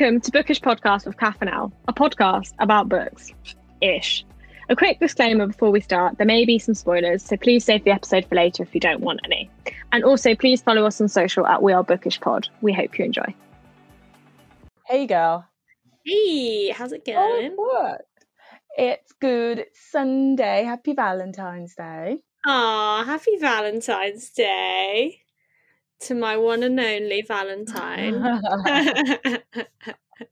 Welcome to Bookish Podcast with Kath and Elle, a podcast about books. Ish. A quick disclaimer before we start there may be some spoilers, so please save the episode for later if you don't want any. And also, please follow us on social at We Are Bookish Pod. We hope you enjoy. Hey, girl. Hey, how's it Oh, going? what? It's good. It's Sunday. Happy Valentine's Day. Aw, happy Valentine's Day to my one and only Valentine. Love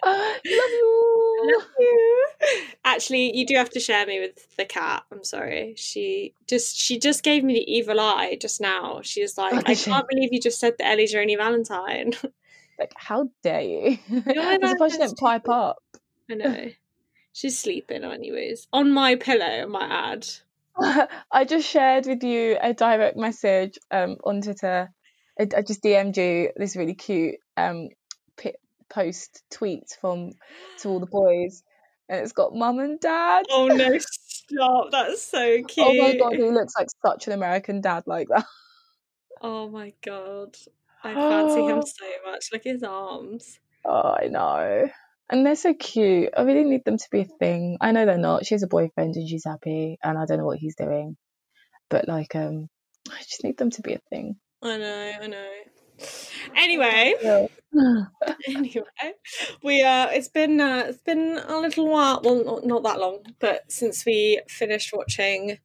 Love you. you. Actually, you do have to share me with the cat. I'm sorry. She just she just gave me the evil eye just now. She was like, Oh, I can't believe you just said that Ellie's your only Valentine. Like, how dare you? I'm surprised she Valentine's didn't pipe up. I know. She's sleeping anyways. On my pillow, my ad. I just shared with you a direct message um, on Twitter. I, I just DM'd you this really cute um, post tweet from to all the boys, and it's got mum and dad. Oh no, stop. That's so cute. Oh my god, he looks like such an American dad like that. Oh my god. I fancy him so much. Look at his arms. Oh, I know. And they're so cute. I really need them to be a thing. I know they're not. She has a boyfriend and she's happy, and I don't know what he's doing. But like, um, I just need them to be a thing. I know, I know. Anyway, anyway, we uh it's been uh it's been a little while, well not, not that long, but since we finished watching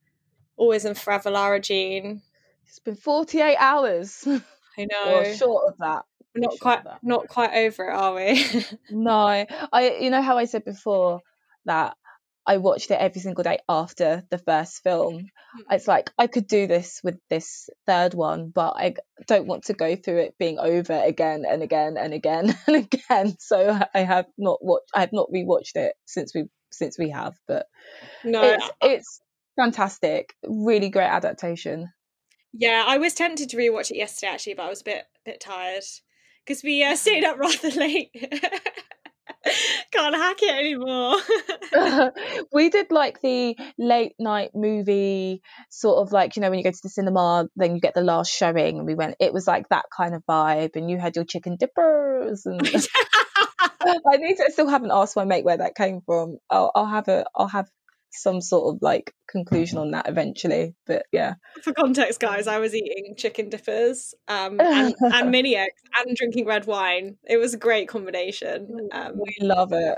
Always and Forever Lara Jean. It's been 48 hours. I know. Or short of that. We're not quite not quite over it, are we? No, I. You know how I said before that I watched it every single day after the first film. It's like I could do this with this third one, but I don't want to go through it being over again and again and again and again. So I have not watched. I have not rewatched it since we since we have, but no, it's it's fantastic. Really great adaptation. Yeah, I was tempted to rewatch it yesterday actually, but I was a bit bit tired because we uh, stayed up rather late. Can't hack it anymore. we did like the late night movie sort of like you know when you go to the cinema then you get the last showing and we went it was like that kind of vibe and you had your chicken dippers and I need to I still haven't asked my mate where that came from I'll, I'll have a I'll have some sort of like conclusion on that eventually but yeah For context, guys, I was eating chicken dippers um, and, and mini eggs and drinking red wine. It was a great combination. Um, we love it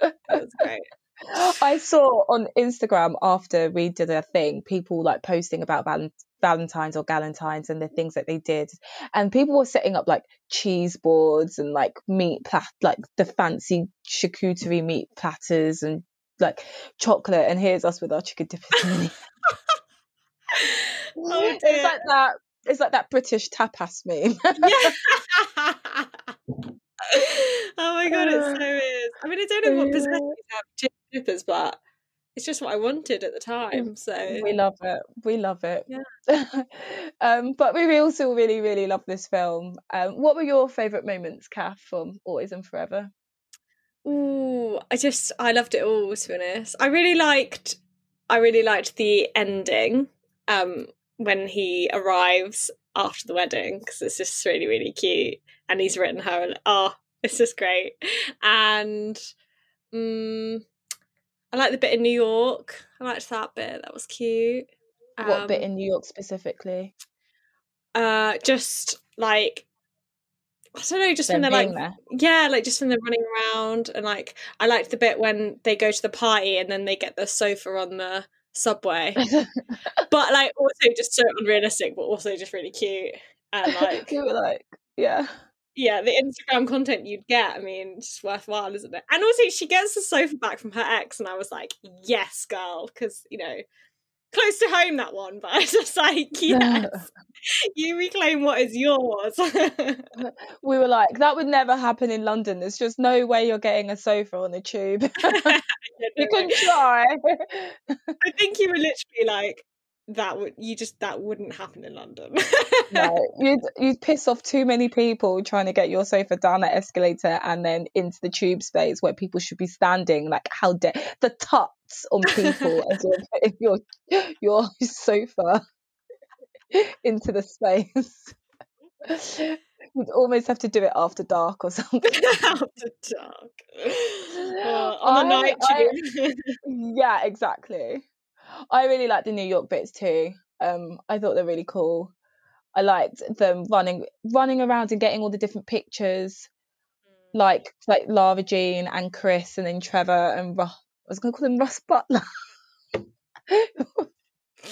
That was great. I saw on Instagram after we did a thing, people like posting about val- Valentine's or Galentines and the things that they did, and people were setting up like cheese boards and like meat plat, like the fancy charcuterie meat platters and like chocolate. And here's us with our chicken dippers. Oh, it's like that. It's like that British tapas meme. Oh my god, it so is. I mean, I don't know what possessed me to have chicken dippers, but it's just what I wanted at the time. So we love it. We love it. Yeah. um, but we also really, really love this film. Um, what were your favourite moments, Kath, from Always and Forever? Ooh, I just I loved it all to be honest. I really liked I really liked the ending um when he arrives after the wedding because it's just really really cute and he's written her and oh it's just great and um I like the bit in New York. I liked that bit. That was cute. What bit Um, in New York specifically? uh just like I don't know, just when they're like there. Yeah, like just when they're running around and like I liked the bit when they go to the party and then they get the sofa on the subway. but like also just so unrealistic, but also just really cute. And like you were like, yeah. yeah, the Instagram content you'd get, I mean, it's worthwhile, isn't it? And also she gets the sofa back from her ex and I was like, yes, girl, because you know, close to home that one, but I was just like, yes, you reclaim what is yours. Uh, we were like, that would never happen in London. There's just no way you're getting a sofa on the tube. you can try. I think you were literally like that would you just that wouldn't happen in London. no, you'd you'd piss off too many people trying to get your sofa down that escalator and then into the tube space where people should be standing. Like how dare the tuts on people as you're your your sofa into the space. You'd almost have to do it after dark or something. after dark. Oh, on the night I- yeah, exactly. I really like the New York bits too. Um, I thought they're really cool. I liked them running running around and getting all the different pictures, like like Lara Jean and Chris, and then Trevor and Ru- I was going to call him Russ Butler.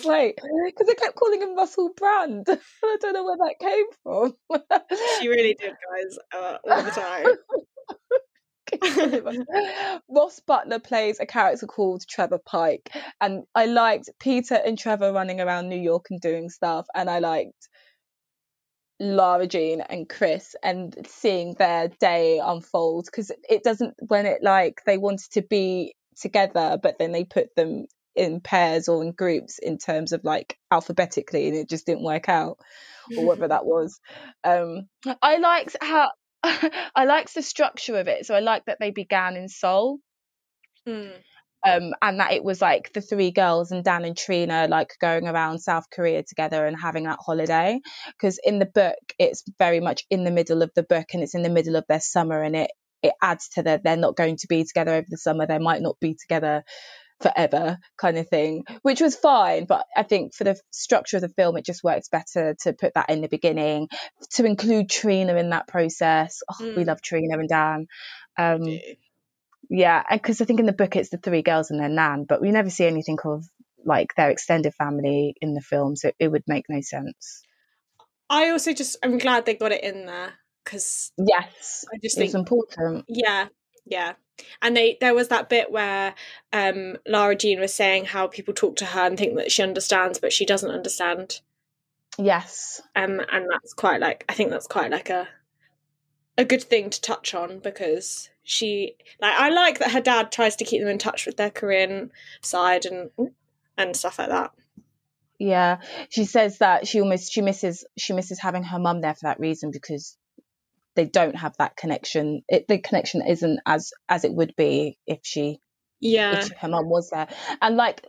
Wait, because I kept calling him Russell Brand. I don't know where that came from. she really did, guys, uh, all the time. Ross Butler plays a character called Trevor Pike, and I liked Peter and Trevor running around New York and doing stuff, and I liked Lara Jean and Chris and seeing their day unfold because it doesn't when it like they wanted to be together, but then they put them in pairs or in groups in terms of like alphabetically, and it just didn't work out or whatever that was. Um, I liked how I liked the structure of it. So I liked that they began in Seoul, Mm. um, and that it was like the three girls and Dan and Trina like going around South Korea together and having that holiday. Because in the book, it's very much in the middle of the book, and it's in the middle of their summer, and it it adds to that they're not going to be together over the summer. They might not be together forever kind of thing which was fine but i think for the structure of the film it just works better to put that in the beginning to include trina in that process oh, we Mm. love trina and dan um Yeah. yeah because i think in the book it's the three girls and their nan but we never see anything of like their extended family in the film so it would make no sense I also just, I'm glad they got it in there because yes I just it's think important Yeah, yeah. And they there was that bit where um Lara Jean was saying how people talk to her and think that she understands, but she doesn't understand. yes Um, and that's quite like I think that's quite like a a good thing to touch on because she like I like that her dad tries to keep them in touch with their Korean side and and stuff like that. Yeah, she says that she almost she misses she misses having her mum there for that reason because they don't have that connection. It, the connection isn't as as it would be if she Yeah, if her mum was there. And like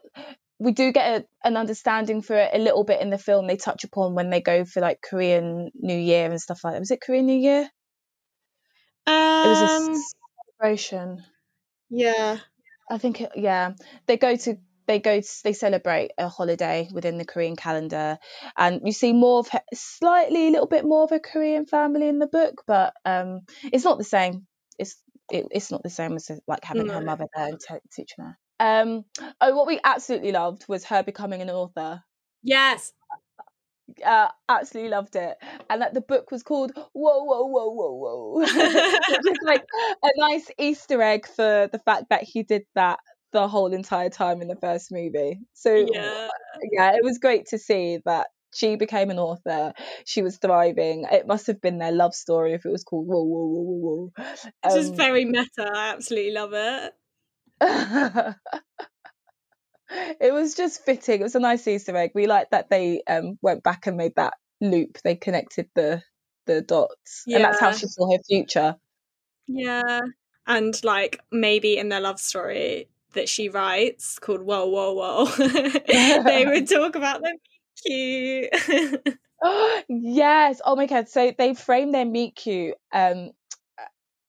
we do get a, an understanding for it a little bit in the film. They touch upon when they go for like Korean New Year and stuff like that. Was it Korean New Year? It was a um, celebration. yeah, I think it, yeah, they go to they go to, they celebrate a holiday within the Korean calendar, and you see more of her, slightly a little bit more of a Korean family in the book, but um, it's not the same. It's it, it's not the same as like having her mother there and te- teaching her. Um, oh, what we absolutely loved was her becoming an author. yes, Uh, absolutely loved it, and that the book was called Whoa Whoa Whoa Whoa Whoa. is like a nice Easter egg for the fact that he did that the whole entire time in the first movie. So yeah. yeah, it was great to see that she became an author. She was thriving. It must have been their love story if it was called Whoa Whoa Whoa Whoa Whoa. It's just Um, very meta. I absolutely love it. it was just fitting. It was a nice Easter egg. We liked that they um went back and made that loop. They connected the the dots, and that's how she saw her future. Yeah. And like maybe in their love story that she writes called Whoa Whoa Whoa, they would talk about them cute. yes. Oh my god. So they framed their meet cute um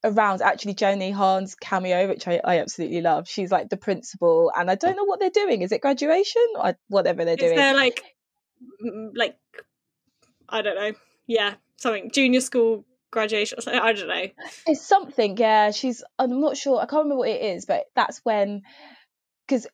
around actually Jenny Han's cameo, which I, I absolutely love. She's like the principal, and I don't know what they're doing. Is it graduation or whatever they're Is doing? there like like I don't know. Yeah, something junior school graduation or something. I don't know. It's something, yeah. She's I'm not sure. I can't remember what it is, but that's when because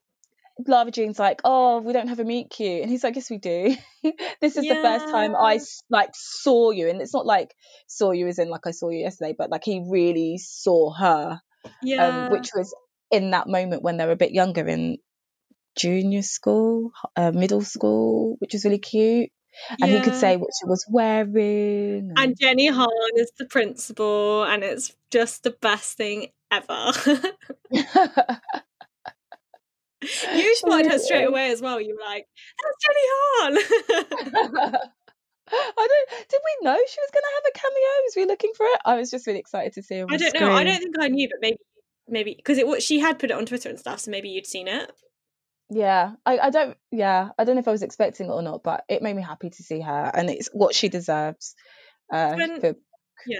Lara Jean's like, oh, we don't have a meet cute, and he's like, yes, we do. this is the first time I like saw you, and it's not like saw you as in like I saw you yesterday, but like he really saw her, Yeah. um, which was in that moment when they were a bit younger in junior school, uh, middle school, which was really cute, and he could say what she was wearing. and Jenny Han is the principal, and it's just the best thing ever. you spotted her straight away as well. You were like, "That's Jenny Han." I don't. Did we know she was going to have a cameo? Was we looking for it? I was just really excited to see her. I don't know. I don't think I knew, but maybe, maybe because it was she had put it on Twitter and stuff, so maybe you'd seen it. Yeah, I, I don't. Yeah, I don't know if I was expecting it or not, but it made me happy to see her, and it's what she deserves uh, When- for Yeah,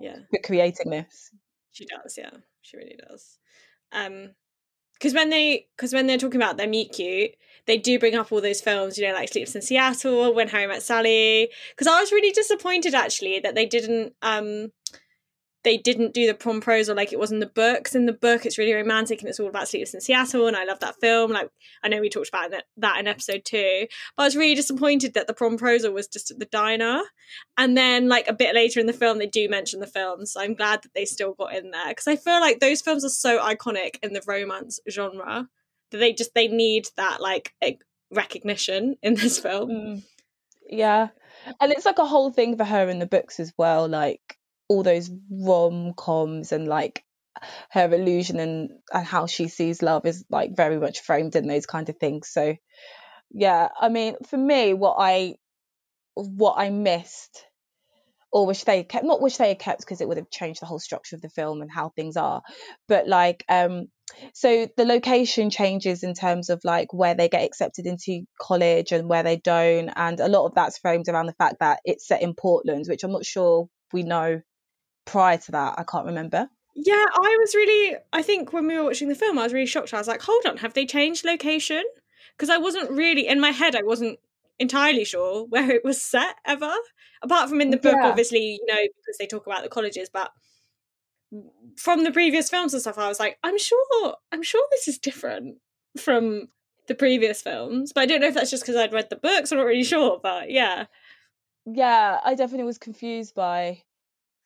yeah. But creating this. She does, yeah. She really does. Um because when they because when they're talking about their meet cute, they do bring up all those films, you know, like Sleepless in Seattle, When Harry Met Sally. Because I was really disappointed actually that they didn't um they didn't do the prom promposal like it was in the books. In the book, it's really romantic and it's all about Sleepless in Seattle, and I love that film. Like I know we talked about that in episode two, but I was really disappointed that the prom promposal was just at the diner. And then, like a bit later in the film, they do mention the films. So I'm glad that they still got in there because I feel like those films are so iconic in the romance genre that they just they need that like recognition in this film. Mm. Yeah. And it's like a whole thing for her in the books as well. Like all those rom coms and like her illusion and, and how she sees love is like very much framed in those kind of things. So yeah, I mean, for me, what I what I missed or wish they kept not wish they had kept because it would have changed the whole structure of the film and how things are but like um so the location changes in terms of like where they get accepted into college and where they don't and a lot of that's framed around the fact that it's set in portland which i'm not sure we know prior to that. I can't remember. Yeah, I was really. I think when we were watching the film, I was really shocked. I was like, "Hold on, have they changed location?" Because I wasn't really in my head. I wasn't entirely sure where it was set ever. Apart from in the book, yeah. obviously, you know, because they talk about the colleges, but from the previous films and stuff, I was like, I'm sure, I'm sure this is different from the previous films. But I don't know if that's just because I'd read the books. I'm not really sure, but yeah. Yeah, I definitely was confused by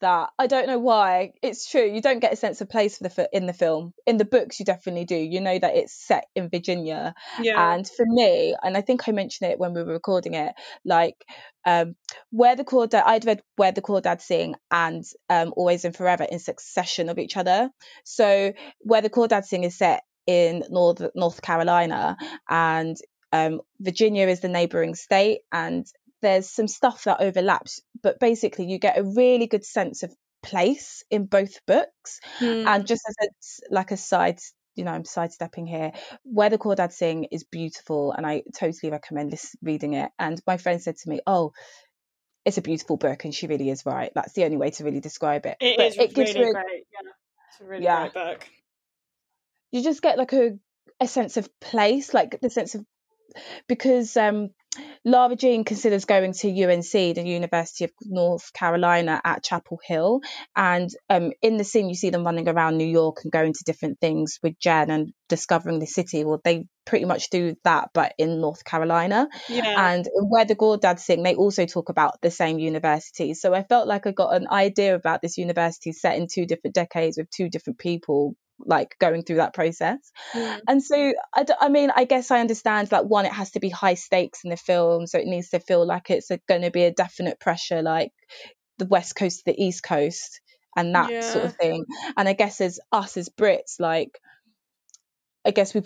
that I don't know why. It's true. You don't get a sense of place for the in the film. In the books, you definitely do. You know that it's set in Virginia. Yeah. And for me, and I think I mentioned it when we were recording it, like um, where the Crawdad. I'd read where the Crawdads Sing and um, Always and Forever in succession of each other. So where the Crawdads Sing is set in North North Carolina and um, Virginia is the neighboring state, and there's some stuff that overlaps, but basically you get a really good sense of place in both books. Mm. And just as a, like a side, you know, I'm sidestepping here. Where the Crawdads Sing is beautiful, and I totally recommend this, reading it. And my friend said to me, "Oh." It's a beautiful book, and she really is right. That's the only way to really describe it. It but is it really great. Yeah, it's a really yeah. great book. You just get like a a sense of place, like the sense of because um, Lara Jean considers going to UNC, the University of North Carolina at Chapel Hill. And um, in the scene, you see them running around New York and going to different things with Jen and discovering the city. Well, they pretty much do that, but in North Carolina. Yeah. And where the Crawdads Sing, they also talk about the same university. So I felt like I got an idea about this university set in two different decades with two different people like going through that process. Mm. And so, I, I mean, I guess I understand that one, it has to be high stakes in the film. So it needs to feel like it's going to be a definite pressure, like the West Coast to the East Coast and that yeah. sort of thing. And I guess as us as Brits, like, I guess we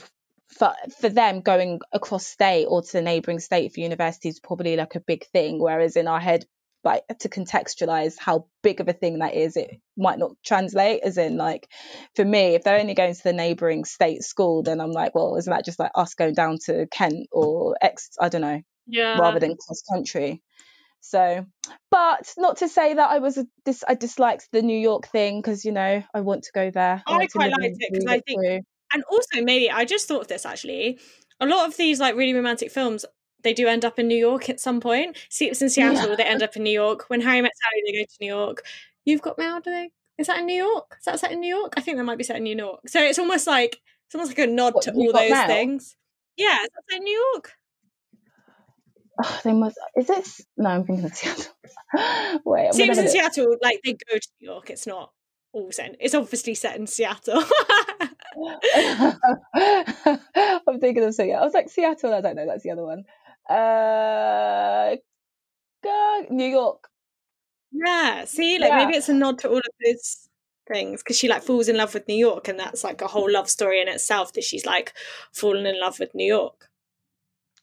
for for them going across state or to the neighboring state for university is probably like a big thing whereas in our head like to contextualize how big of a thing that is it might not translate as in like for me if they're only going to the neighboring state school then i'm like well isn't that just like us going down to kent or x i don't know yeah rather than cross country so but not to say that i was a, this i disliked the new york thing because you know i want to go there i, I quite liked it because i think through. and also maybe i just thought of this actually a lot of these like really romantic films they do end up in New York at some point. Sleepless in Seattle, yeah. they end up in New York. When Harry Met Sally, they go to New York. You've got mail, do they? Is that in New York? Is that set in New York? I think that might be set in New York. So it's almost like it's almost like a nod what, to all those mail? things. Yeah, is that set in New York? Oh, they must. Is this? No, I'm thinking of Seattle. Wait, Sleepless in Seattle, like they go to New York. It's not all set. It's obviously set in Seattle. I'm thinking of Seattle. I was like Seattle. I don't know. That's the other one. Uh, New York. Yeah. See, like yeah. maybe it's a nod to all of those things because she like falls in love with New York, and that's like a whole love story in itself that she's like fallen in love with New York.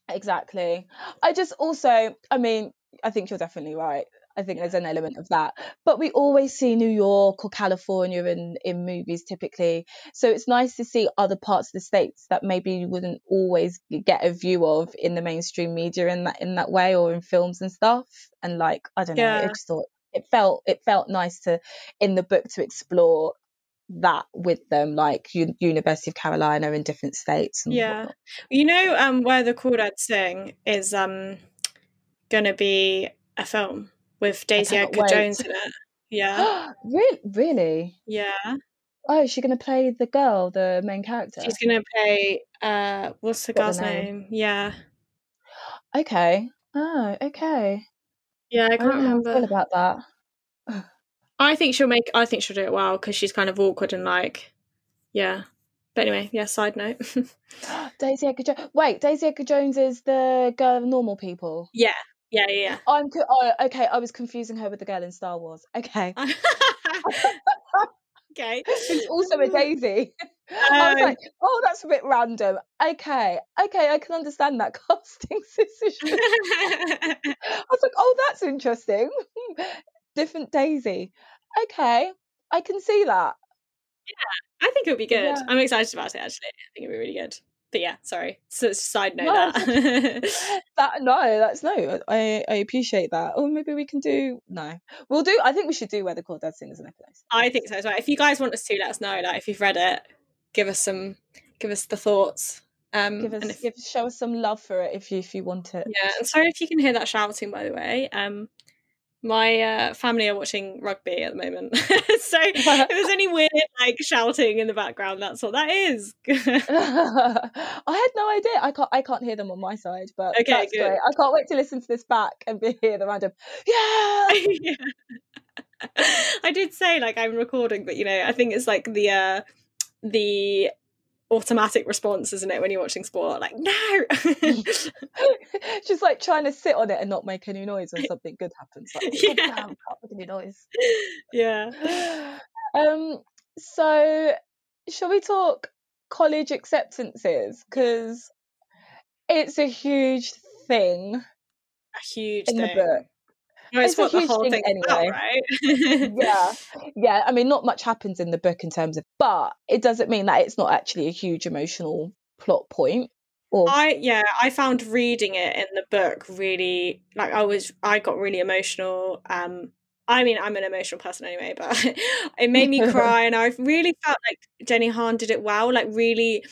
Exactly. I just also, I mean, I think you're definitely right. I think there's an element of that. But we always see New York or California in, in movies typically. So it's nice to see other parts of the states that maybe you wouldn't always get a view of in the mainstream media in that in that way or in films and stuff. And like, I don't know, yeah. I just thought it felt it felt nice to in the book to explore that with them, like U- University of Carolina in different states. And Yeah. whatnot. You know, um, where the Crawdads sing is um gonna be a film with Daisy Edgar. Jones in it. Yeah, really, really. yeah. Oh, is she going to play the girl, the main character? She's gonna play. Uh, what's the the girl's name. name? Yeah, Okay. Oh, okay. yeah. I I can't don't know how feel remember. about that. I think she'll make. I think she'll do it well because she's kind of awkward and like, yeah. But anyway, yeah. Side note. Daisy Edgar Jones. Wait, Daisy Edgar Jones is the girl of normal people. yeah, yeah, yeah. I'm co- oh, okay. I was confusing her with the girl in Star Wars. Okay, okay. who's also a Daisy. I was Um, like, oh, that's a bit random. Okay, okay, I can understand that casting decision. I was like, oh, that's interesting. Different Daisy. Okay, I can see that. Yeah, I think it'll be good. Yeah. I'm excited about it actually. I think it'll be really good. But yeah, sorry. So side note No, that. That no, that's no. I I appreciate that. Or maybe we can do no. We'll do. I think we should do where the Crawdads sing as an episode. I think so as well. If you guys want us to, let us know. Like if you've read it, give us some give us the thoughts. Um Give us, and if, give show us some love for it if you if you want it. yeah, and sorry if you can hear that shouting by the way. Um my uh, family are watching rugby at the moment. so if there's any weird like shouting in the background, that's what that is. I had no idea. I can't. I can't hear them on my side, but Okay, that's good. great. I can't wait to listen to this back and be hear the random. Yeah. Yeah. I did say like I'm recording, but you know, I think it's like the uh the automatic response, isn't it, when you're watching sport? Like, no Just like trying to sit on it and not make any noise when something good happens. Like, Yeah. yeah. can't make any noise. Yeah. um. So, shall we talk college acceptances? Because it's a huge thing. A huge In the thing. book. No, it's, It's a what the whole thing about, anyway. right? yeah yeah i mean not much happens in the book in terms of but it doesn't mean that it's not actually a huge emotional plot point or I yeah, I found reading it in the book really like I was I got really emotional. Um I mean I'm an emotional person anyway, but it made me cry and I really felt like Jenny Han did it well, like really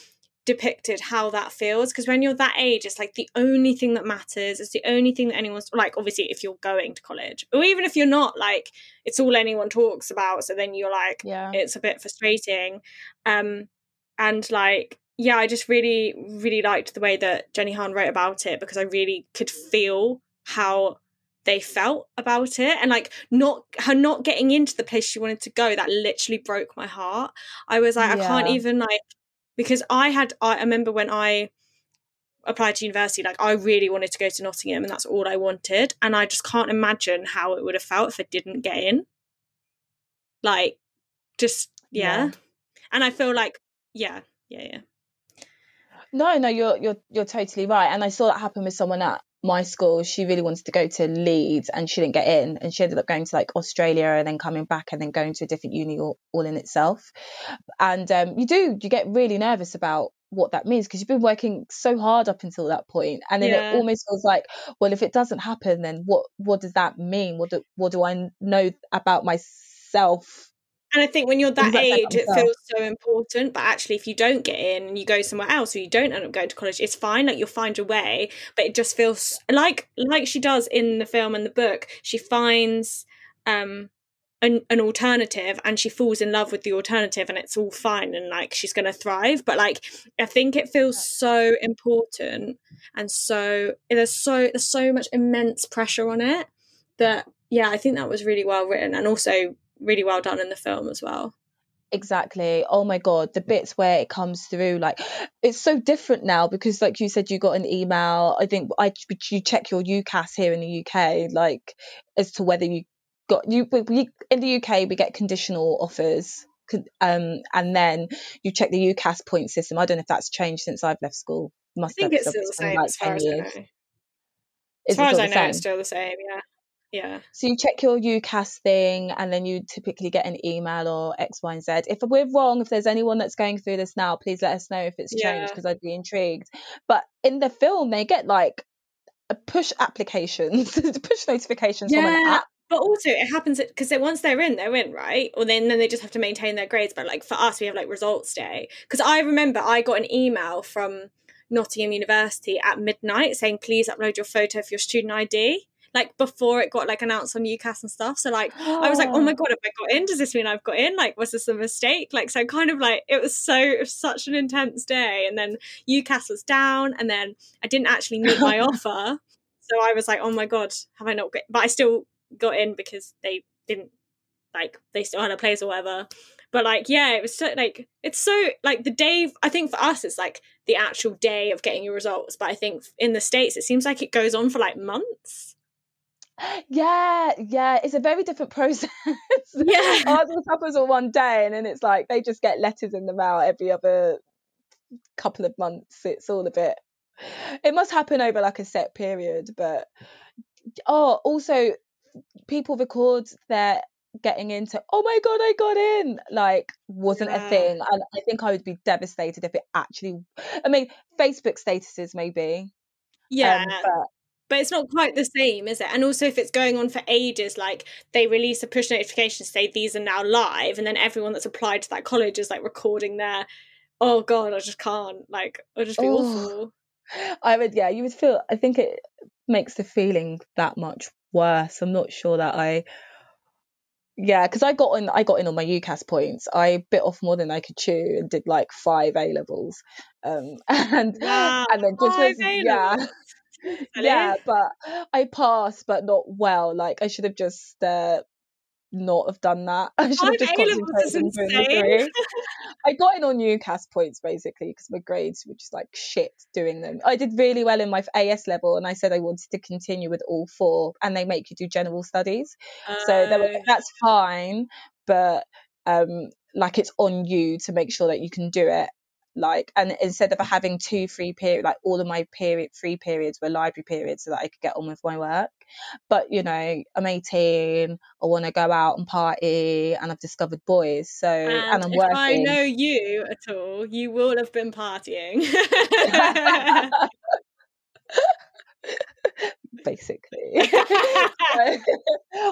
depicted how that feels because when you're that age it's like the only thing that matters it's the only thing that anyone's like obviously if you're going to college or even if you're not like it's all anyone talks about so then you're like yeah. it's a bit frustrating. Um and like yeah i just really really liked the way that jenny han wrote about it because i really could feel how they felt about it and like not her not getting into the place she wanted to go that literally broke my heart. I was like i can't even like because i had i remember when i applied to university like i really wanted to go to nottingham and that's all i wanted and i just can't imagine how it would have felt if i didn't get in like just yeah. Yeah. and i feel like yeah yeah yeah no no you're you're you're totally right and i saw that happen with someone at my school she really wanted to go to leeds and she didn't get in and she ended up going to like australia and then coming back and then going to a different uni all, all in itself. And um, you do you get really nervous about what that means because you've been working so hard up until that point and then Yeah. it almost feels like well if it doesn't happen then what what does that mean? What do, what do i know about myself and i think when you're that like that age it feels so important but actually if you don't get in and you go somewhere else or you don't end up going to college it's fine like you'll find your way but it just feels like like she does in the film and the book she finds um an, an alternative and she falls in love with the alternative and it's all fine and like she's going to thrive. But like i think it feels so important and so there's so there's so much immense pressure on it that yeah i think that was really well written. And also really well done in the film as well Exactly. Oh my God. The bits where it comes through, like, it's so different now because, like you said, you got an email. I think I you check your UCAS here in the UK, like, as to whether you got you. we- In the UK, we get conditional offers. Um, and then you check the UCAS point system. I don't know if that's changed since I've left school. i Must think have it's still the same like as far 10 as i know years. as far as i know it's still the same yeah yeah So you check your UCAS thing, and then you typically get an email or X, Y, and Z. If we're wrong, if there's anyone that's going through this now, please let us know if it's Yeah. changed because I'd be intrigued. But in the film, they get like a push applications, push notifications from an app. but also it happens because once they're in, they're in, right? Or then then they just have to maintain their grades. But like for us, we have like results day. Because I remember I got an email from Nottingham University at midnight saying, "Please upload your photo for your student ID." Like before it got like announced on UCAS and stuff. So like I was like, "Oh my god, have I got in? Does this mean I've got in? Like, was this a mistake?" Like so, kind of like it was so it was such an intense day. And then UCAS was down, and then I didn't actually meet my offer. So I was like, "Oh my god, have I not got?" But I still got in because they didn't like they still had a place or whatever but like yeah it was so like it's so like the day i think for us it's like the actual day of getting your results but i think in the states it seems like it goes on for like months yeah yeah it's a very different process. Yeah. Ours happens all one day and then it's like they just get letters in the mail every other couple of months. It's all a bit it must happen over like a set period but oh also people record their getting into oh my god i got in like wasn't yeah. a thing. And i think i would be devastated if it actually i mean facebook statuses maybe yeah. um, but but it's not quite the same is it and also if it's going on for ages like they release a push notification to say these are now live and then everyone that's applied to that college is like recording their oh god i just can't like i just feel oh, awful i would yeah you would feel i think it makes the feeling that much worse. I'm not sure that I yeah, because I got in I got in on my UCAS points. I bit off more than I could chew and did like five A levels. Um and wow, and then just was, yeah. yeah, but I passed but not well. Like I should have just uh not have done that. I should have just concentrated on doing. I got in on UCAS points basically because my grades were just like shit doing them. I did really well in my AS level and I said I wanted to continue with all four and they make you do general studies. Uh, so were, oh. that's fine, but um like it's on you to make sure that you can do it like and instead of having two free period like all of my period free periods were library periods so that I could get on with my work. But you know I'm 18 I want to go out and party and I've discovered boys so and, and I'm if working. I know you at all you will have been partying. Basically.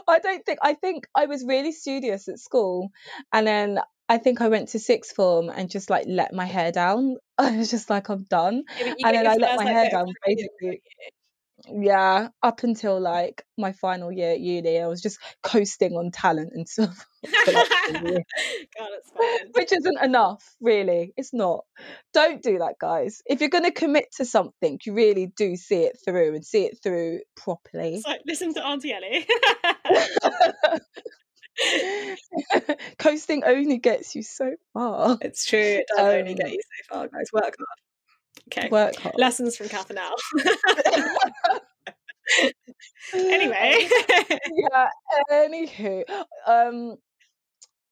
I don't think I think I was really studious at school and then I think I went to sixth form and just like let my hair down. I was just like, I'm done. Yeah, and then I let my like hair down basically. Yeah, up until like my final year at uni, I was just coasting on talent and stuff. God, it's fine. Which isn't enough, really. It's not. Don't do that, guys. If you're going to commit to something, you really do see it through and see it through properly. So listen to Auntie Ellie. Coasting only gets you so far. It's true. It does um, only get you so far, guys. Work hard. Okay. Work hard. Lessons from Kath now. anyway. yeah. Anywho, um,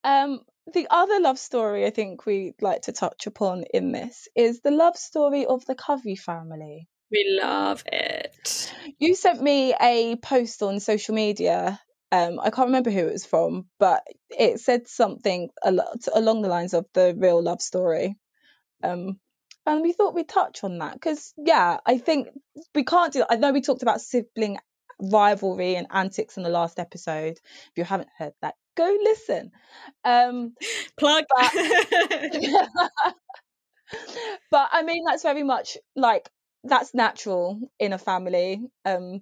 um, the other love story I think we'd like to touch upon in this is the love story of the Covey family. We love it. You sent me a post on social media um, I can't remember who it was from, but it said something along the lines of the real love story. Um, and we thought we'd touch on that because, yeah, I think we can't do. I know we talked about sibling rivalry and antics in the last episode. If you haven't heard that, go listen. Um, Plug. But, but I mean, that's very much like that's natural in a family. Um,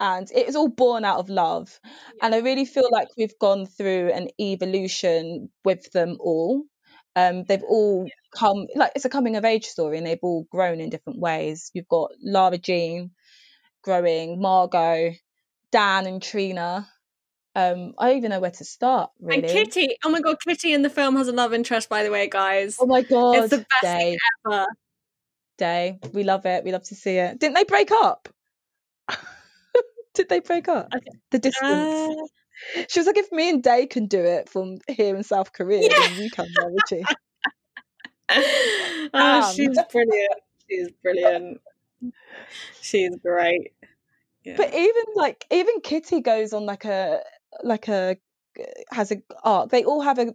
and it was all born out of love. And I really feel like we've gone through an evolution with them all. Um, they've all come like it's a coming of age story, and they've all grown in different ways. You've got Lara Jean growing, Margot, Dan, and Trina. Um, I don't even know where to start. Really. And Kitty, oh my god, Kitty in the film has a love interest, by the way, guys. Oh my god, it's the best Dae. thing ever. Dae, we love it. We love to see it. Didn't they break up? Did they break up? Okay. The distance. Uh... She was like, if me and Dae can do it from here in South Korea, yeah. then you can, there, would she? oh, um. she's brilliant. She's brilliant. She's great. Yeah. But even like even Kitty goes on like a like a has a arc. They all have a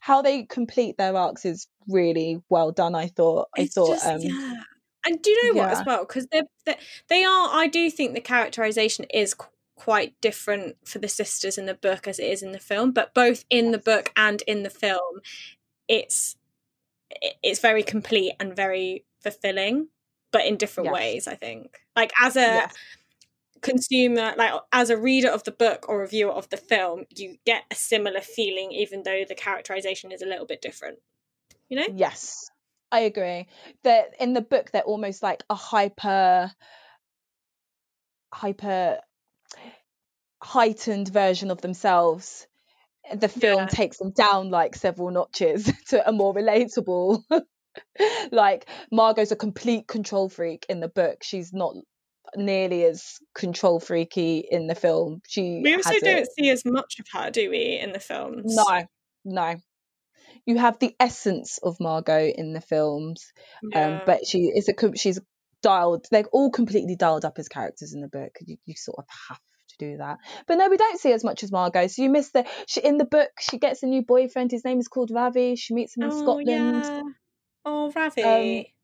how they complete their arcs is really well done. I thought. It's I thought. Just, um, yeah. And do you know what as well? Because they they are. I do think the characterization is quite different for the sisters in the book as it is in the film but both in the book and in the film it's it's very complete and very fulfilling but in different Yes. ways i think like as a Yes. consumer like as a reader of the book or a viewer of the film you get a similar feeling even though the characterization is a little bit different you know Yes, I agree. That in the book they're almost like a hyper, hyper heightened version of themselves. The film Yeah. takes them down like several notches to a more relatable. like Margot's a complete control freak in the book. She's not nearly as control freaky in the film. She we also don't see as much of her do we in the films No, no. You have the essence of Margot in the films, um, but she is a she's dialed. They're all completely dialed up as characters in the book. You, you sort of have to do that. But no, we don't see as much as Margot. So you miss the she in the book. She gets a new boyfriend. His name is called Ravi. She meets him in oh Scotland. yeah oh ravi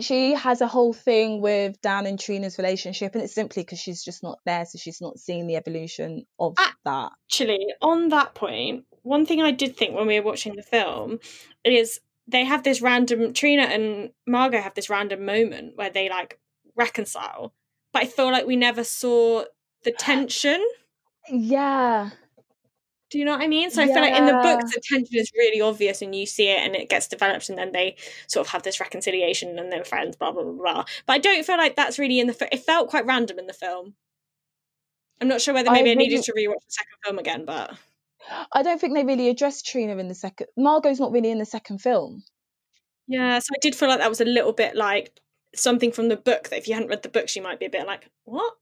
She has a whole thing with Dan and Trina's relationship, and it's simply because she's just not there, so she's not seeing the evolution of Ah. that. actually on that point one thing i did think when we were watching the film is they have this random trina and margot have this random moment where they like reconcile but i feel like we never saw the tension. Yeah, do you know what i mean? So i feel like in the books the tension is really obvious and you see it and it gets developed and then they sort of have this reconciliation and then friends blah blah blah blah. But i don't feel like that's really in the it felt quite random in the film. I'm not sure whether maybe i, needed wouldn't- to rewatch the second film again but I don't think they really addressed Trina in the second. Margot's not really in the second film. Yeah, so I did feel like that was a little bit like something from the book that if you hadn't read the book, you might be a bit like, what?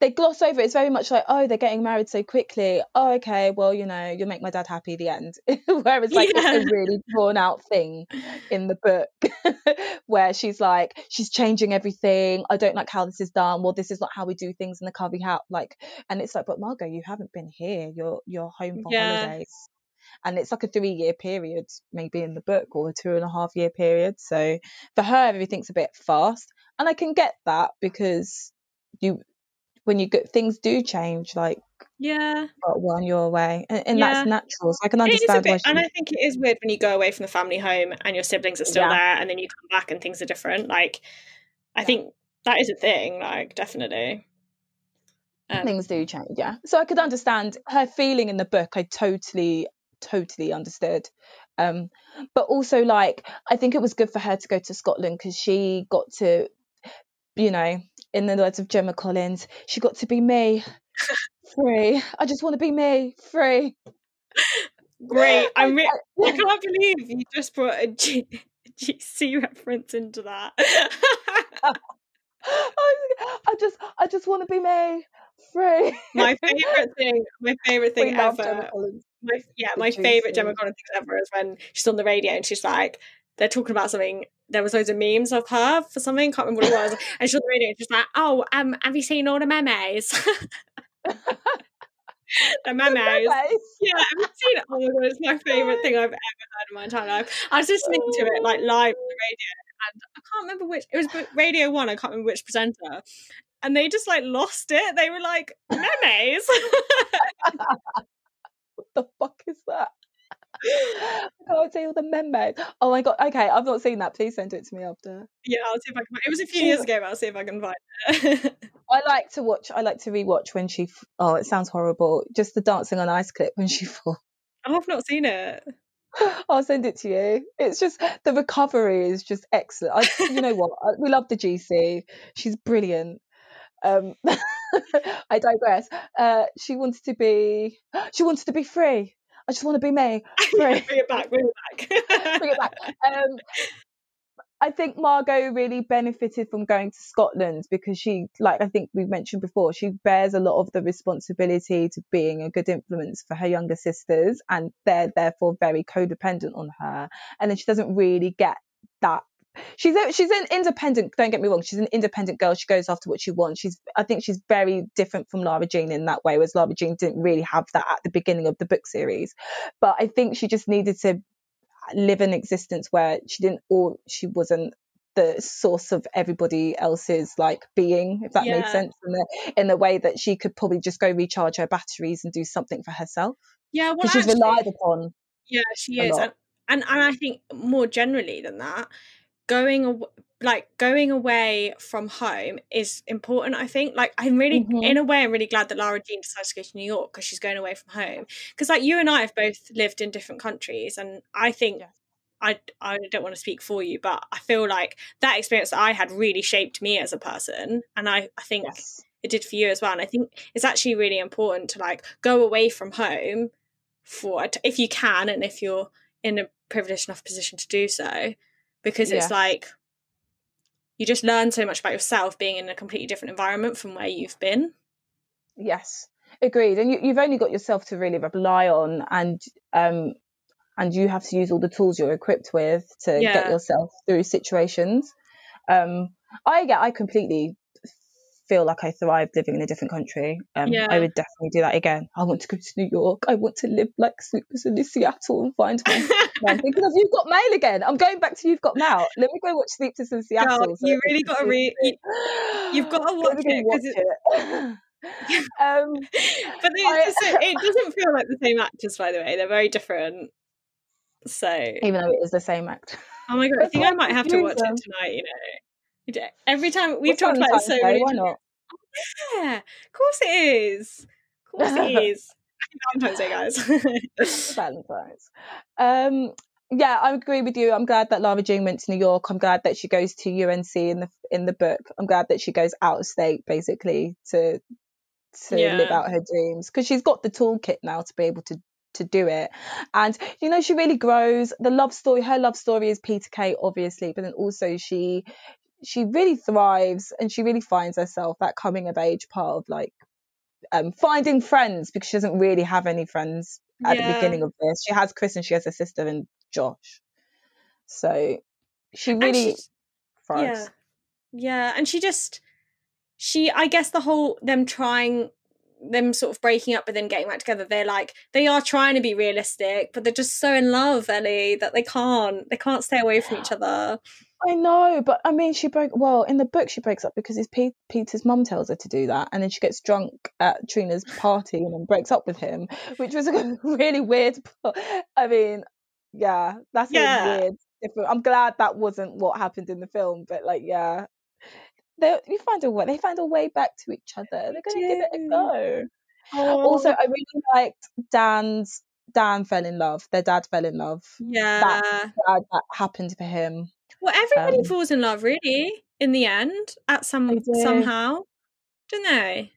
They gloss over it. It's very much like, oh, they're getting married so quickly. Oh, okay, well, you know, you'll make my dad happy. The end. Whereas, like, Yeah. it's a really drawn out thing in the book where she's like, she's changing everything. I don't like how this is done. Well, this is not how we do things in the Covey house. Like, and it's like, but Margot, you haven't been here. You're you're home for Yeah. holidays. And it's like a three year period, maybe in the book, or a two and a half year period. So for her, everything's a bit fast. And I can get that because you, when you get things do change, like Yeah. uh, when you're away, and, and Yeah. that's natural. So I can It is a understand bit, and I think it is weird when you go away from the family home and your siblings are still Yeah. there and then you come back and things are different. Like, I Yeah. think that is a thing, like, definitely. Um, things do change yeah so i could understand her feeling in the book i totally totally understood um but also like i think it was good for her to go to scotland because she got to you know in the words of gemma collins she got to be me free i just want to be me free great. I- I'm re- I can't believe you just brought a G- GC reference into that. I just i just want to be me free my favorite thing, my favorite thing love ever. My yeah, my favorite Gemma. Collins thing ever is when she's on the radio and she's like, they're talking about something. There was loads of memes of her for something. Can't remember what it was. and she's on the radio and she's like, "Oh, um, have you seen all the memes? the memes." Yeah, have you seen it? Oh my god, it's my favorite thing I've ever heard in my entire life. I was listening to it like live on the radio, and I can't remember which. It was Radio One. I can't remember which presenter. And they just like lost it. They were like memes. what the fuck is that? I can't see all the memes. Oh my god. Okay, I've not seen that. Please send it to me after. Yeah, I'll see if I can. It was a few years ago, but I'll see if I can find it. I like to watch. I like to rewatch when she. Oh, it sounds horrible. Just the dancing on ice clip when she falls. I've not seen it. I'll send it to you. It's just the recovery is just excellent. I, you know what? I, we love the GC. She's brilliant. Um, I digress. Uh, she wanted to be. She wanted to be free. I just want to be me. Bring it back. Bring it back. bring it back. Um, I think Margot really benefited from going to Scotland because she, like I think we mentioned before, she bears a lot of the responsibility to being a good influence for her younger sisters, and they're therefore very codependent on her. And then she doesn't really get that. She's a, she's an independent. Don't get me wrong. She's an independent girl. She goes after what she wants. She's I think she's very different from Lara Jean in that way, whereas Lara Jean didn't really have that at the beginning of the book series. But I think she just needed to live an existence where she didn't or she wasn't the source of everybody else's like being, if that Yeah. made sense, in the in the way that she could probably just go recharge her batteries and do something for herself Yeah, well, because she's actually- relied upon. Yeah, she is, and, and and I think more generally than that, going like going away from home is important. I think, like, I'm really, Mhm. in a way, I'm really glad that Lara Jean decided to go to New York because she's going away from home. Because like you and I have both lived in different countries, and I think. Yes. I, I don't want to speak for you, but I feel like that experience that I had really shaped me as a person. And I, I think Yes. it did for you as well and i think it's actually really important to like go away from home for if you can and if you're in a privileged enough position to do so because it's Yes. like you just learn so much about yourself being in a completely different environment from where you've been Yes, agreed. And you, you've only got yourself to really rely on, and um, and you have to use all the tools you're equipped with to get yourself through situations. Um, I get, I completely feel like I thrived living in a different country. Um, Yeah. I would definitely do that again. I want to go to New York. I want to live like Sleepless in Seattle and find my man. Of You've Got Mail again. I'm going back to You've Got Mail. Let me go watch Sleepless in Seattle. God, so you really got to re- you- you've got to watch it, watch it. um, but just, it doesn't feel like the same actors by the way they're very different so even though it is the same act. oh my god i think i might have to watch it tonight you know every time we've talked about it so many Why not? Yeah, of course it is. Of course it is. Valentine's Day, guys. Valentine's. Um, yeah, I agree with you. I'm glad that Lara Jean went to New York. I'm glad that she goes to UNC in the in the book. I'm glad that she goes out of state basically to to live out her dreams because she's got the toolkit now to be able to to do it. And you know, she really grows. The love story, her love story is Peter K, obviously, but then also she she really thrives and she really finds herself that coming of age part of like um finding friends because she doesn't really have any friends at the beginning of this. She has Chris and she has a sister and Josh. So she really thrives. yeah, yeah, and she just she. I guess the whole them trying them sort of breaking up but then getting back together they're like they are trying to be realistic but they're just so in love ellie that they can't they can't stay away from each other I know, but I mean, she broke. Well, in the book, she breaks up because it's Pe- Peter's mum tells her to do that, and then she gets drunk at Trina's party and then breaks up with him, which was a really weird. plot. I mean, yeah, that's Yeah. a weird. Different. I'm glad that wasn't what happened in the film, but like, yeah, they you find a way. They find a way back to each other. They're gonna give it a go. Oh. Also, I really liked Dan's. Dan fell in love. Their dad fell in love. yeah Glad that happened for him. Well everybody um, falls in love really in the end at some do. somehow don't they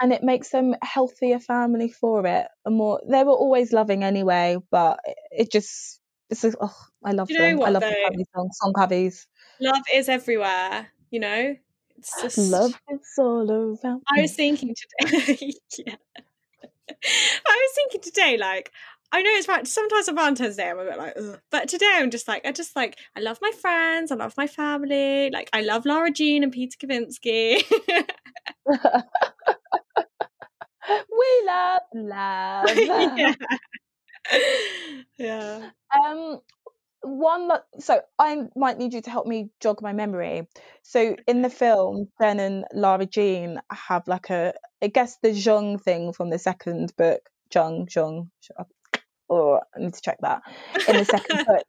and it makes them healthier family for it. A more they were always loving anyway, but it- just it's just, oh, I love you know them. I love though? the song, song love is everywhere you know it's just Love is all around. i was thinking today yeah i was thinking today like I know it's right. Sometimes on Valentine's Day, I'm a bit like, Ugh. but today I'm just like, I just like, I love my friends, I love my family, like, I love Lara Jean and Peter Kavinsky. we love love. yeah. yeah. Um, one so I might need you to help me jog my memory. So in the film, Jen and Lara Jean have like a, I guess the Zhong thing from the second book. Zhong, Zhong. Or I need to check that. In the second book,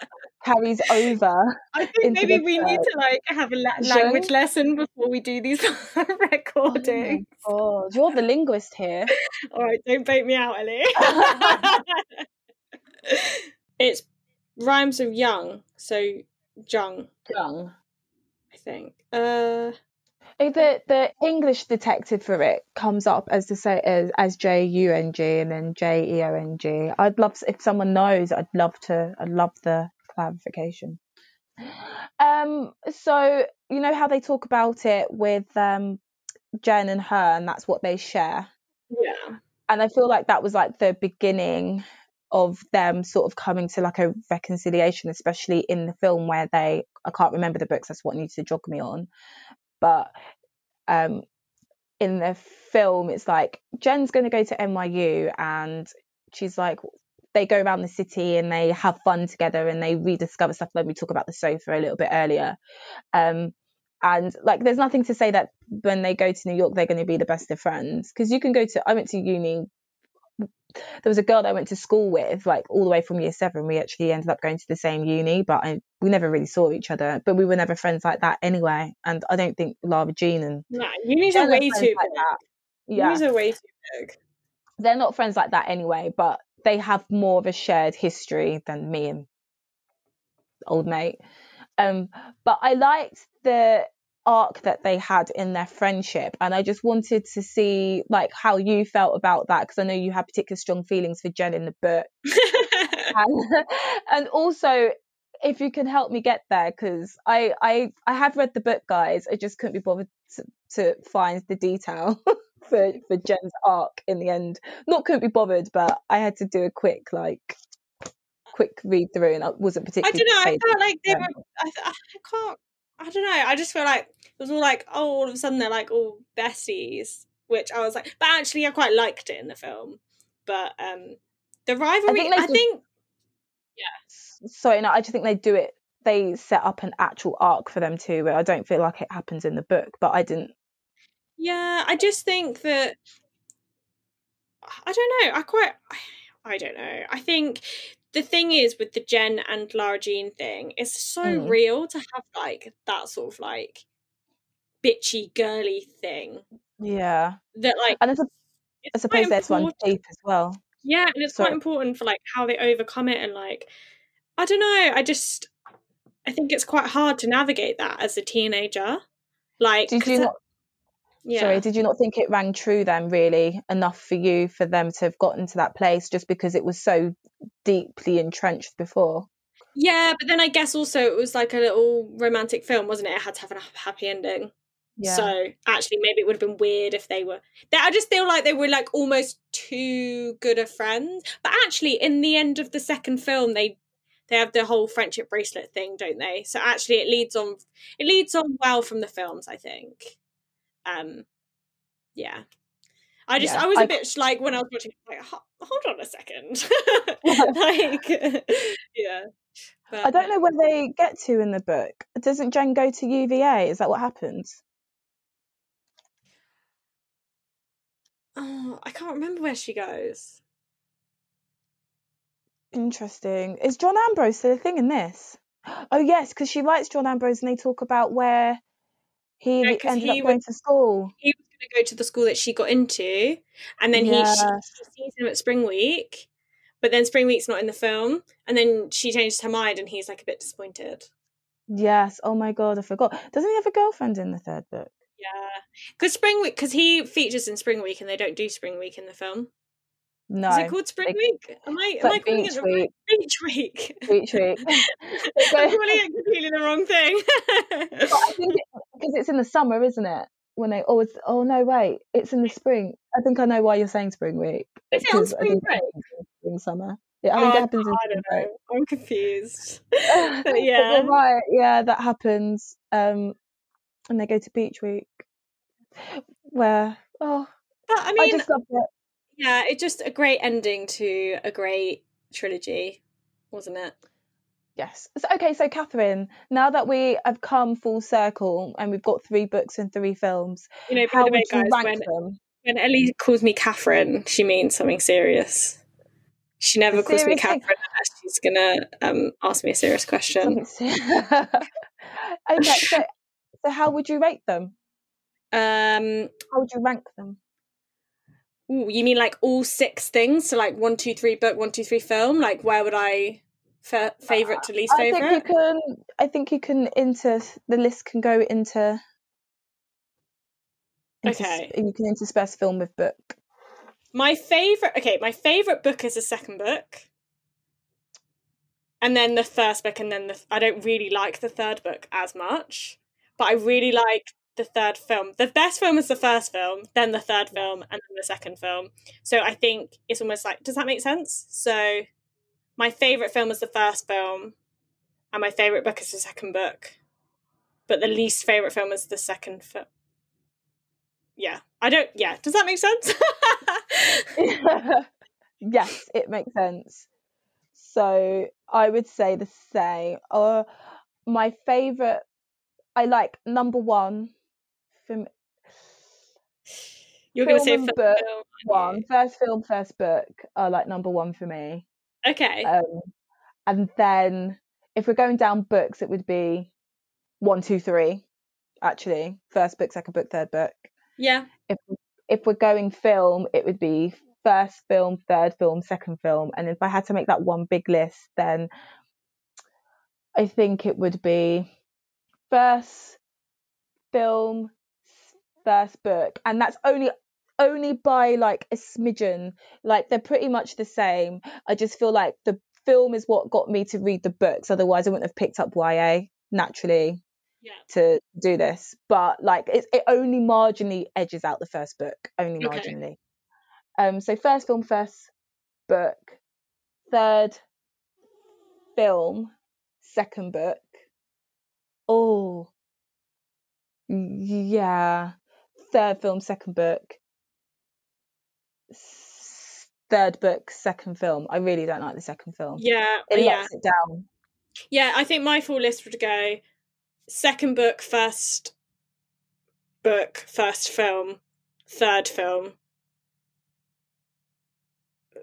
carries over. I think maybe we need to like have a la- language lesson before we do these recordings. Oh, you're the linguist here. All right, don't bait me out, Ellie. it's rhymes of young, so Jung, Zhong. I think. Uh, The the English detective for it comes up as the say as, as J U N G and then J E O N G. I'd love if someone knows. I'd love to. I'd love the clarification. Um. So you know how they talk about it with um Jen and her, and that's what they share. yeah. And I feel like that was like the beginning of them sort of coming to like a reconciliation, especially in the film where they I can't remember the books. That's what needs to jog me on. But um, in the film, it's like Jen's going to go to NYU, and she's like, they go around the city and they have fun together and they rediscover stuff. Like we talk about the sofa a little bit earlier. Um, and like, there's nothing to say that when they go to New York, they're going to be the best of friends. Because you can go to, I went to uni. There was a girl that I went to school with, like all the way from year seven. We actually ended up going to the same uni, but I, we never really saw each other. But we were never friends like that anyway. And I don't think Lara Jean and nah, unis are way too like big. that. Yeah, Unis are way too big. they're not friends like that anyway, but they have more of a shared history than me and old mate. Um, but I liked the arc that they had in their friendship, and I just wanted to see like how you felt about that because I know you had particular strong feelings for Jen in the book, and, and also if you can help me get there because I, I I have read the book, guys. I just couldn't be bothered to, to find the detail. For, for Jen's arc in the end, not couldn't be bothered, but I had to do a quick like quick read through, and I wasn't particularly I don't know. I felt like they were. I, I can't. I don't know. I just feel like it was all like, oh, all of a sudden they're like all besties, which I was like, but actually I quite liked it in the film. But um the rivalry, they I just- think, yeah. Sorry, no, I just think they do it. They set up an actual arc for them too, but I don't feel like it happens in the book. But I didn't. yeah, I just think that I don't know. I quite, I don't know. I think the thing is with the Jen and Lara Jean thing, it's so Mm. real to have like that sort of like bitchy girly thing Yeah, that like and I, sup- I suppose there's one deep as well. Yeah, and it's quite important for like how they overcome it and like I don't know, I just I think it's quite hard to navigate that as a teenager. Like Did you not? Yeah. Sorry, did you not think it rang true then, really enough for you for them to have gotten to that place just because it was so deeply entrenched before? Yeah, but then I guess also it was like a little romantic film, wasn't it? It had to have a happy ending. Yeah. So actually maybe it would have been weird if they were they, I just feel like they were like almost too good of friends. But actually in the end of the second film they they have the whole friendship bracelet thing, don't they? So actually it leads on it leads on well from the films, I think. Um yeah. I just Yeah, I was I- a bitch. like when I was watching like hold on a second. like yeah. But, I don't know where they get to in the book. Doesn't Jen go to UVA? Is that what happens? Oh, I can't remember where she goes. Interesting. Is John Ambrose still a thing in this? Oh yes, because she writes John Ambrose, and they talk about where he Yeah, ended he up going to school. He was going to go to the school that she got into, and then he she, she sees him at Spring Week, but then Spring Week's not in the film, and then she changes her mind, and he's like a bit disappointed. Yes. Oh my god, I forgot. Doesn't he have a girlfriend in the third book? Yeah, because Spring Week, because he features in Spring Week, and they don't do Spring Week in the film. No. Is it called Spring Week? Am I am I like calling Beach it the Week. Beach Week? Beach Week. I'm calling it completely the wrong thing. I think because it's in the summer, isn't it? When they always, oh no, wait, it's in the spring. I think I know why you're saying spring week. Is it on spring break? spring summer. Yeah, I think Oh, it happens in I spring don't know. I'm confused. But But yeah. you're right. Yeah, that happens. Um, and they go to beach week, where oh, But I I, mean, just love it. Yeah, it's just a great ending to a great trilogy, wasn't it? Yes. So, okay, so Catherine, now that we have come full circle and we've got three books and three films, You know, by how the would way, you guys, rank when, them? when Ellie calls me Catherine, she means something serious. She never calls me. Catherine unless she's gonna um, ask me a serious question. Okay, so so how would you rate them? Um, How would you rank them? ooh, you mean like all six things? So like one, two, three book, one, two, three film. Like where would I fa- favorite to least favorite? I think you can. I think you can inter the list can go into. into Okay. you can intersperse film with book. My favorite. Okay, my favorite book is the second book. And then the first book, and then the. I don't really like the third book as much, but I really like the third film. The best film is the first film, then the third film, and then the second film. So I think it's almost like. Does that make sense? So, my favorite film is the first film, and my favorite book is the second book, but the least favorite film is the second film. Yeah, I don't. Yeah, does that make sense? yes, it makes sense. So I would say the same. Uh, my favorite, I like number one. From You're going to say Film film, book, film, one first film, first book are like number one for me. Okay. Um, and then if we're going down books, it would be one, two, three. Actually, first book, second book, third book. yeah. If if we're going film, it would be first film, third film, second film. And if I had to make that one big list, then I think it would be first film, first book, and that's only only by like a smidgen. Like they're pretty much the same. I just feel like the film is what got me to read the books. Otherwise, I wouldn't have picked up YA naturally Yeah. to do this. But like it, it only marginally edges out the first book, only Okay. marginally. Um, so first film, first book, third film, second book. Oh, yeah, third film, second book, third book, second film. I really don't like the second film. Yeah. It yeah. it down. Yeah, I think my full list would go second book, first book, first film, third film,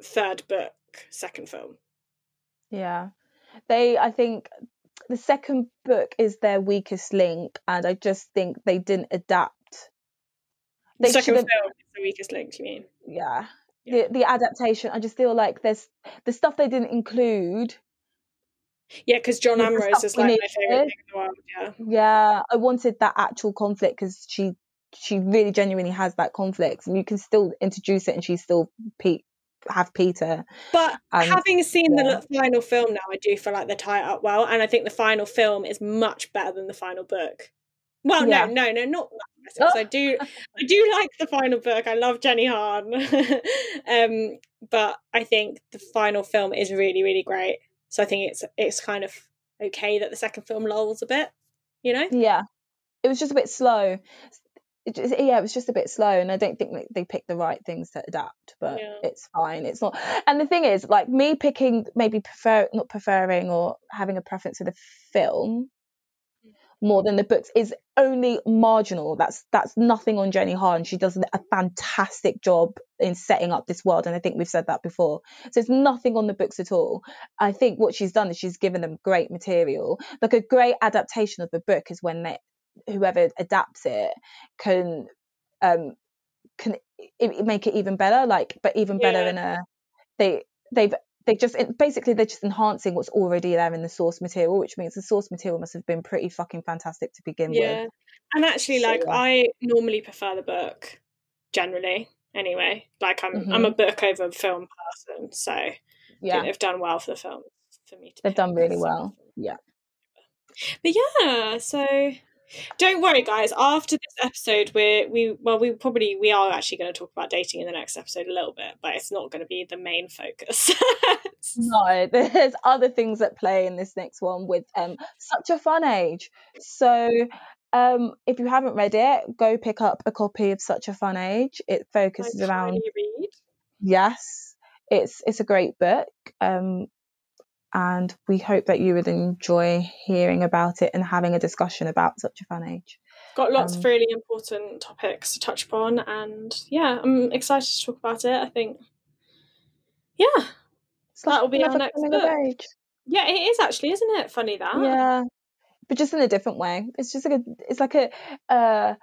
third book, second film. Yeah. They, I think the second book is their weakest link, and I just think they didn't adapt. They second film is the weakest link, you mean? Yeah. Yeah. The, the adaptation, I just feel like there's the stuff they didn't include. Yeah, because John Ambrose is like my favourite thing in the world, yeah. Yeah, I wanted that actual conflict because she she really genuinely has that conflict, and you can still introduce it, and she's still Pete have Peter. But And, having seen yeah. the final film now, I do feel like they tie it up well, and I think the final film is much better than the final book. Well, Yeah. no, no, no, not because I do, I do like the final book. I love Jenny Han, um, but I think the final film is really, really great. So I think it's it's kind of okay that the second film lulls a bit, you know. Yeah, it was just a bit slow. It just, yeah, it was just a bit slow, and I don't think that they picked the right things to adapt. But Yeah. it's fine. It's not. And the thing is, like me picking, maybe prefer not preferring or having a preference for the film more than the books is only marginal. That's that's nothing on Jenny Han. She does a fantastic job in setting up this world, and I think we've said that before. So it's nothing on the books at all. I think what she's done is she's given them great material. Like a great adaptation of the book is when they, whoever adapts it can um can i- make it even better. Like, but even better Yeah. in a they they've they just basically they're just enhancing what's already there in the source material, which means the source material must have been pretty fucking fantastic to begin Yeah, with. and actually, like. I normally prefer the book generally. Anyway, like I'm I'm a mm-hmm. book over film person, so Yeah, they've done well for the film for me to they've done really well. Yeah. But yeah, so don't worry, guys. After this episode, we're we well, we probably we are actually going to talk about dating in the next episode a little bit, but it's not going to be the main focus. No, there's other things at play in this next one with um such a fun age. So um if you haven't read it, go pick up a copy of Such a Fun Age. It focuses Like, around read. yes, it's it's a great book. Um and we hope that you would enjoy hearing about it and having a discussion about Such a Fun Age. Got lots Um, of really important topics to touch upon, and yeah, I'm excited to talk about it. I think, yeah, Like That'll be our next book. age. yeah, it is actually, isn't it? Funny that. yeah but just in a different way it's just like a it's like a uh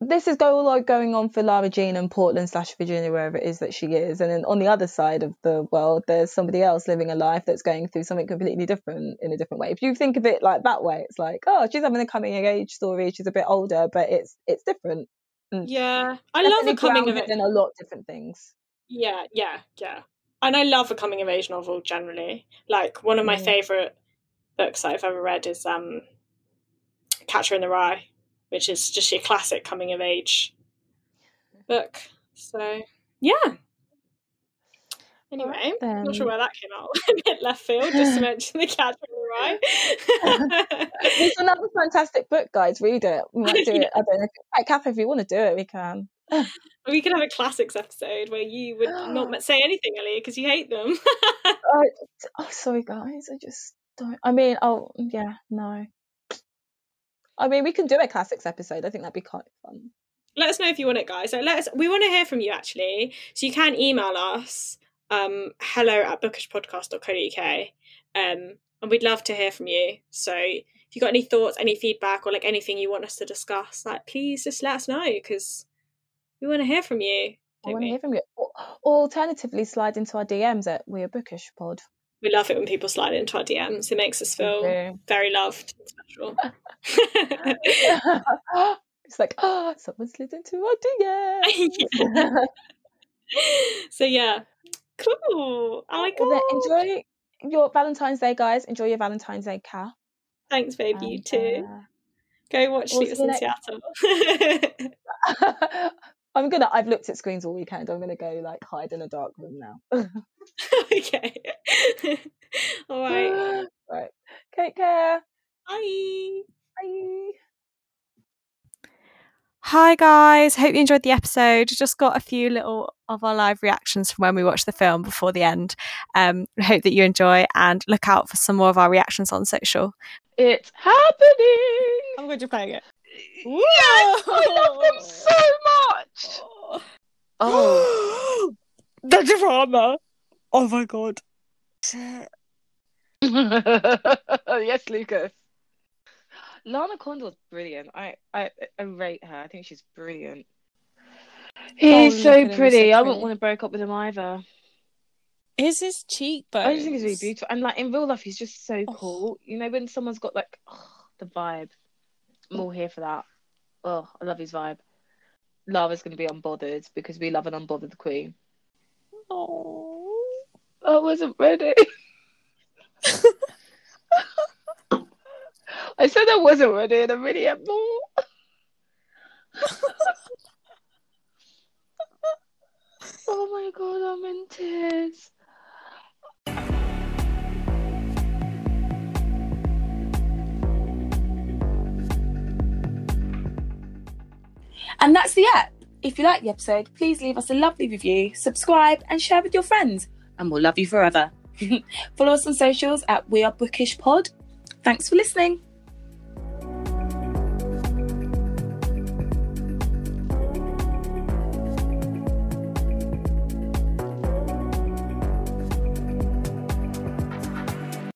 this is go like going on for Lara Jean in Portland slash Virginia wherever it is that she is and then on the other side of the world there's somebody else living a life that's going through something completely different in a different way if you think of it like that way it's like oh she's having a coming of age story she's a bit older but it's it's different Yeah, I love the coming of it. age. in a lot of different things Yeah, yeah, yeah. And I love a coming of age novel generally. Like one of my Mm. favorite books that I've ever read is um Catcher in the Rye, which is just your classic coming of age book. So yeah. Anyway, then. not sure where that came out. a bit left field, just to mention the Catcher in the Rye. it's another fantastic book guys read it we might do it I don't know Kath if you want to do it we can we could have a classics episode where you would not say anything, Ellie, because you hate them. oh, oh, sorry, guys. I just don't. I mean, oh, yeah, no. I mean, we can do a classics episode. I think that'd be quite fun. Let us know if you want it, guys. So let us. We want to hear from you actually. So you can email us um, hello at bookishpodcast.co.uk. Um, and we'd love to hear from you. So if you got any thoughts, any feedback, or like anything you want us to discuss, like please just let us know because we want to hear from you. I want to hear from you. Or, alternatively, slide into our DMs at We're Bookish Pod. We love it when people slide into our DMs. It makes us feel very loved and special. it's like, oh, someone slid into our DMs. so yeah, cool. Oh my god! Enjoy your Valentine's Day, guys. Enjoy your Valentine's Day, Cal. Thanks, baby. And, you too. Uh, Go watch Sleepless in Seattle. I'm gonna. I've looked at screens all weekend. I'm gonna go like hide in a dark room now. okay. all right. Right. Take care. Bye. Bye. Hi guys, hope you enjoyed the episode. Just got a few little of our live reactions from when we watched the film before the end. Um, hope that you enjoy and look out for some more of our reactions on social. It's happening. I'm going to play it. Yes, I love them so much. Oh, the drama! Oh my god. yes, Lucas. Lana Condor's brilliant. I, I I rate her. I think she's brilliant. He's oh, so pretty. So I wouldn't want to break up with him either. Is his cheekbones? I just think he's really beautiful. And like in real life, he's just so oh. cool. You know, when someone's got like oh, the vibe, I'm all here for that. Oh, I love his vibe. Lara's going to be unbothered because we love an unbothered queen. Oh, I wasn't ready. I said I wasn't ready and I really am not. oh my god, I'm in tears. And that's the app. If you like the episode, please leave us a lovely review, subscribe, and share with your friends. And we'll love you forever. Follow us on socials at We Are Bookish Pod. Thanks for listening.